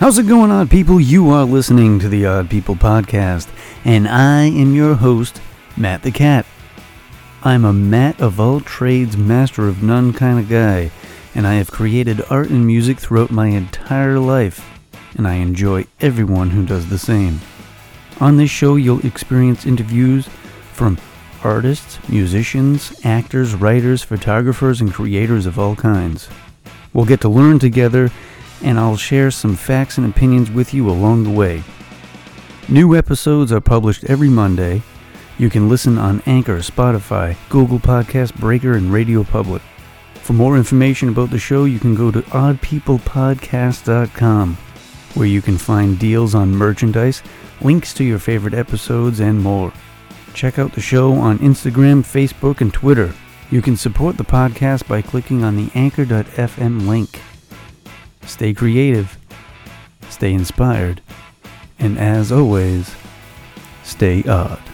How's it going, odd people? You are listening to the Odd People Podcast, and I am your host, Matt the Catt. I'm a Matt of all trades, master of none kind of guy, and I have created art and music throughout my entire life, and I enjoy everyone who does the same. On this show, you'll experience interviews from artists, musicians, actors, writers, photographers, and creators of all kinds. We'll get to learn together, and I'll share some facts and opinions with you along the way. New episodes are published every Monday. You can listen on Anchor, Spotify, Google Podcast, Breaker, and Radio Public. For more information about the show, you can go to oddpeoplepodcast.com, where you can find deals on merchandise, links to your favorite episodes, and more. Check out the show on Instagram, Facebook, and Twitter. You can support the podcast by clicking on the anchor.fm link. Stay creative, stay inspired, and as always, stay odd.